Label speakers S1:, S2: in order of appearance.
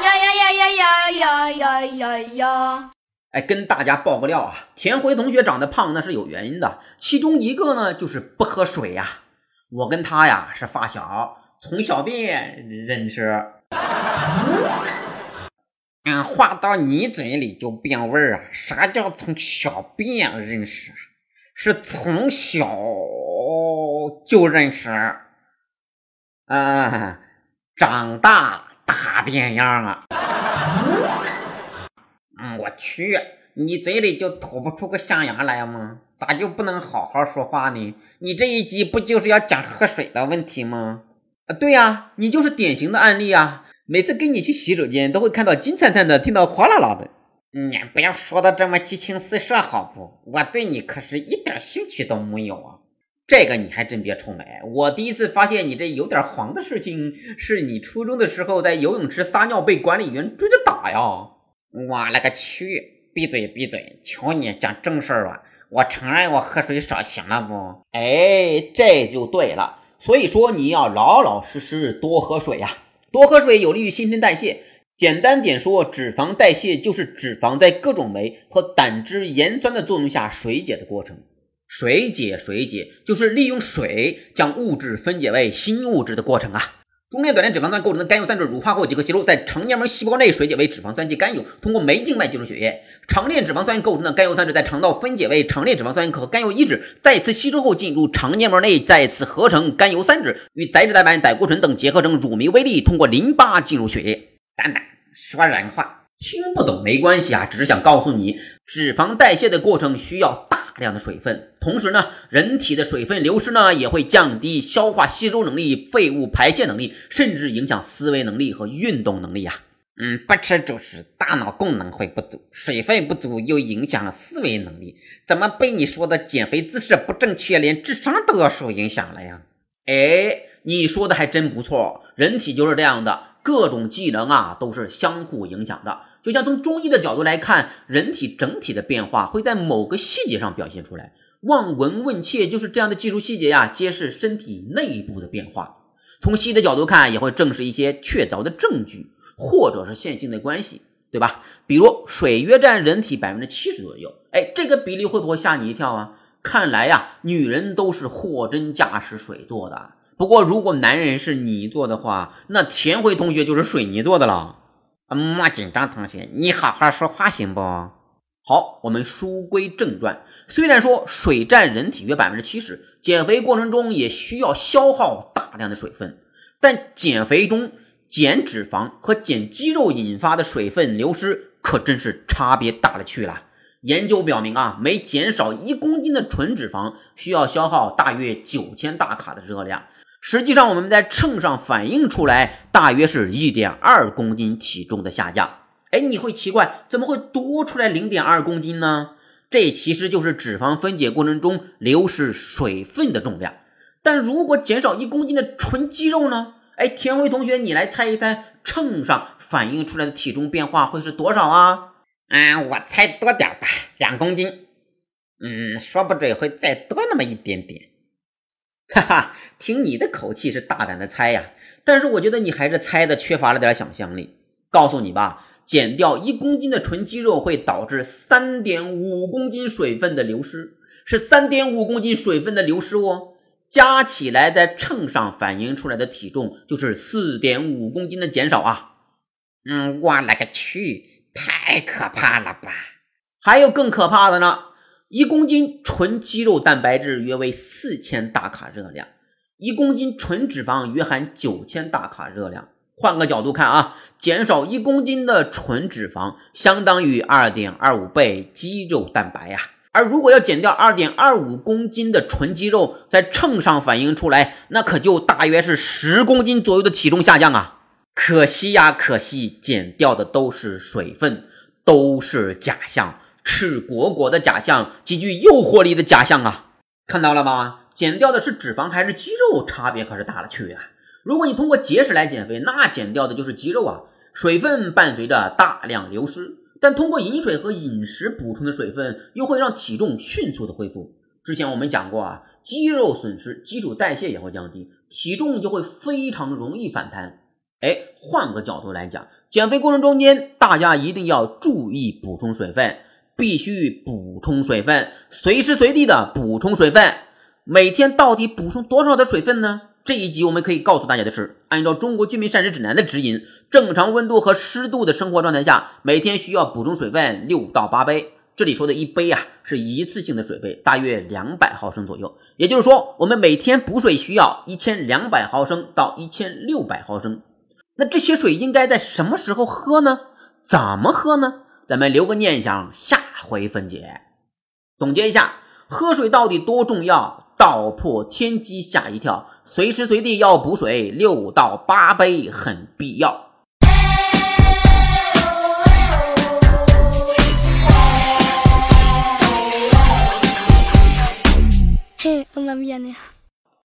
S1: 呀呀呀呀呀呀呀呀呀
S2: 哎跟大家爆个料啊田辉同学长得胖那是有原因的其中一个呢就是不喝水呀我跟他呀是发小从小便认识
S3: 嗯话到你嘴里就变味儿啊啥叫从小便认识啊是从小就认识
S2: 啊长大大变样啊！
S3: 嗯，我去，你嘴里就吐不出个象牙来吗？咋就不能好好说话呢？你这一集不就是要讲喝水的问题吗？
S2: 啊，对呀，你就是典型的案例啊！每次跟你去洗手间，都会看到金灿灿的，听到哗啦啦的。
S3: 你不要说的这么激情四射，好不？我对你可是一点兴趣都没有啊！
S2: 这个你还真别臭美。我第一次发现你这有点黄的事情，是你初中的时候在游泳池撒尿被管理员追着打呀！
S3: 我勒个去！闭嘴闭嘴！求你讲正事儿吧！我承认我喝水少，行了不？
S2: 哎，这就对了。所以说你要老老实实多喝水呀。多喝水有利于新陈代谢。简单点说，脂肪代谢就是脂肪在各种酶和胆汁盐酸的作用下水解的过程。水解水解就是利用水将物质分解为新物质的过程啊。中链短链脂肪酸构成的甘油三酯乳化后即可吸收，在肠黏膜细胞内水解为脂肪酸及甘油，通过酶静脉进入血液。长链脂肪酸构成的甘油三酯在肠道分解为长链脂肪酸和甘油一酯，再次吸收后进入肠黏膜内，再次合成甘油三酯，与载脂蛋白、胆固醇等结合成乳糜微粒，通过淋巴进入血液。
S3: 蛋蛋说人话，
S2: 听不懂没关系啊，只是想告诉你，脂肪代谢的过程需要。量的水分，同时呢，人体的水分流失呢，也会降低消化吸收能力、废物排泄能力，甚至影响思维能力和运动能力呀。
S3: 嗯，不吃主食，大脑功能会不足，水分不足又影响了思维能力，怎么被你说的减肥姿势不正确，连智商都要受影响了呀？
S2: 哎，你说的还真不错，人体就是这样的，各种技能啊都是相互影响的。就像从中医的角度来看，人体整体的变化会在某个细节上表现出来。望闻问切就是这样的技术细节呀，揭示身体内部的变化。从西医的角度看，也会证实一些确凿的证据，或者是线性的关系，对吧？比如水约占人体百分之七十左右，哎，这个比例会不会吓你一跳啊？看来呀，女人都是货真价实水做的。不过如果男人是泥做的话，那田辉同学就是水泥做的了。
S3: 莫紧张，同学，你好好说话行不？
S2: 好，我们书归正传。虽然说水占人体约百分之七十，减肥过程中也需要消耗大量的水分，但减肥中减脂肪和减肌肉引发的水分流失可真是差别大了去了。研究表明啊，每减少一公斤的纯脂肪，需要消耗大约九千大卡的热量。实际上，我们在秤上反映出来大约是一点二公斤体重的下降。哎，你会奇怪怎么会多出来零点二公斤呢？这其实就是脂肪分解过程中流失水分的重量。但如果减少一公斤的纯肌肉呢？哎，田辉同学，你来猜一猜，秤上反映出来的体重变化会是多少啊？
S3: 嗯，我猜多点吧，两公斤。嗯，说不准会再多那么一点点。
S2: 哈哈，听你的口气是大胆的猜呀，但是我觉得你还是猜的缺乏了点想象力。告诉你吧，减掉一公斤的纯肌肉会导致三点五公斤水分的流失，是三点五公斤水分的流失哦。加起来在秤上反映出来的体重就是四点五公斤的减少啊。
S3: 嗯，我勒个去，太可怕了吧？
S2: 还有更可怕的呢。一公斤纯肌肉蛋白质约为四千大卡热量，一公斤纯脂肪约含九千大卡热量。换个角度看啊，减少一公斤的纯脂肪，相当于二点二五倍肌肉蛋白呀。而如果要减掉二点二五公斤的纯肌肉，在秤上反映出来，那可就大约是十公斤左右的体重下降啊。可惜呀，可惜，减掉的都是水分，都是假象。赤果果的假象，极具诱惑力的假象啊！看到了吗？减掉的是脂肪还是肌肉，差别可是大了去啊！如果你通过节食来减肥，那减掉的就是肌肉啊，水分伴随着大量流失。但通过饮水和饮食补充的水分，又会让体重迅速的恢复。之前我们讲过啊，肌肉损失，基础代谢也会降低，体重就会非常容易反弹。哎，换个角度来讲，减肥过程中间，大家一定要注意补充水分，必须补充水分，随时随地的补充水分。每天到底补充多少的水分呢？这一集我们可以告诉大家的是，按照中国居民膳食指南的指引，正常温度和湿度的生活状态下，每天需要补充水分六到八杯。这里说的一杯啊，是一次性的水杯，大约两百毫升左右。也就是说，我们每天补水需要一千两百毫升到一千六百毫升。那这些水应该在什么时候喝呢？怎么喝呢？咱们留个念想，下回分解。总结一下，喝水到底多重要？道破天机，吓一跳！随时随地要补水，六到八杯很必要。
S4: 嘿，我妈咪呀你。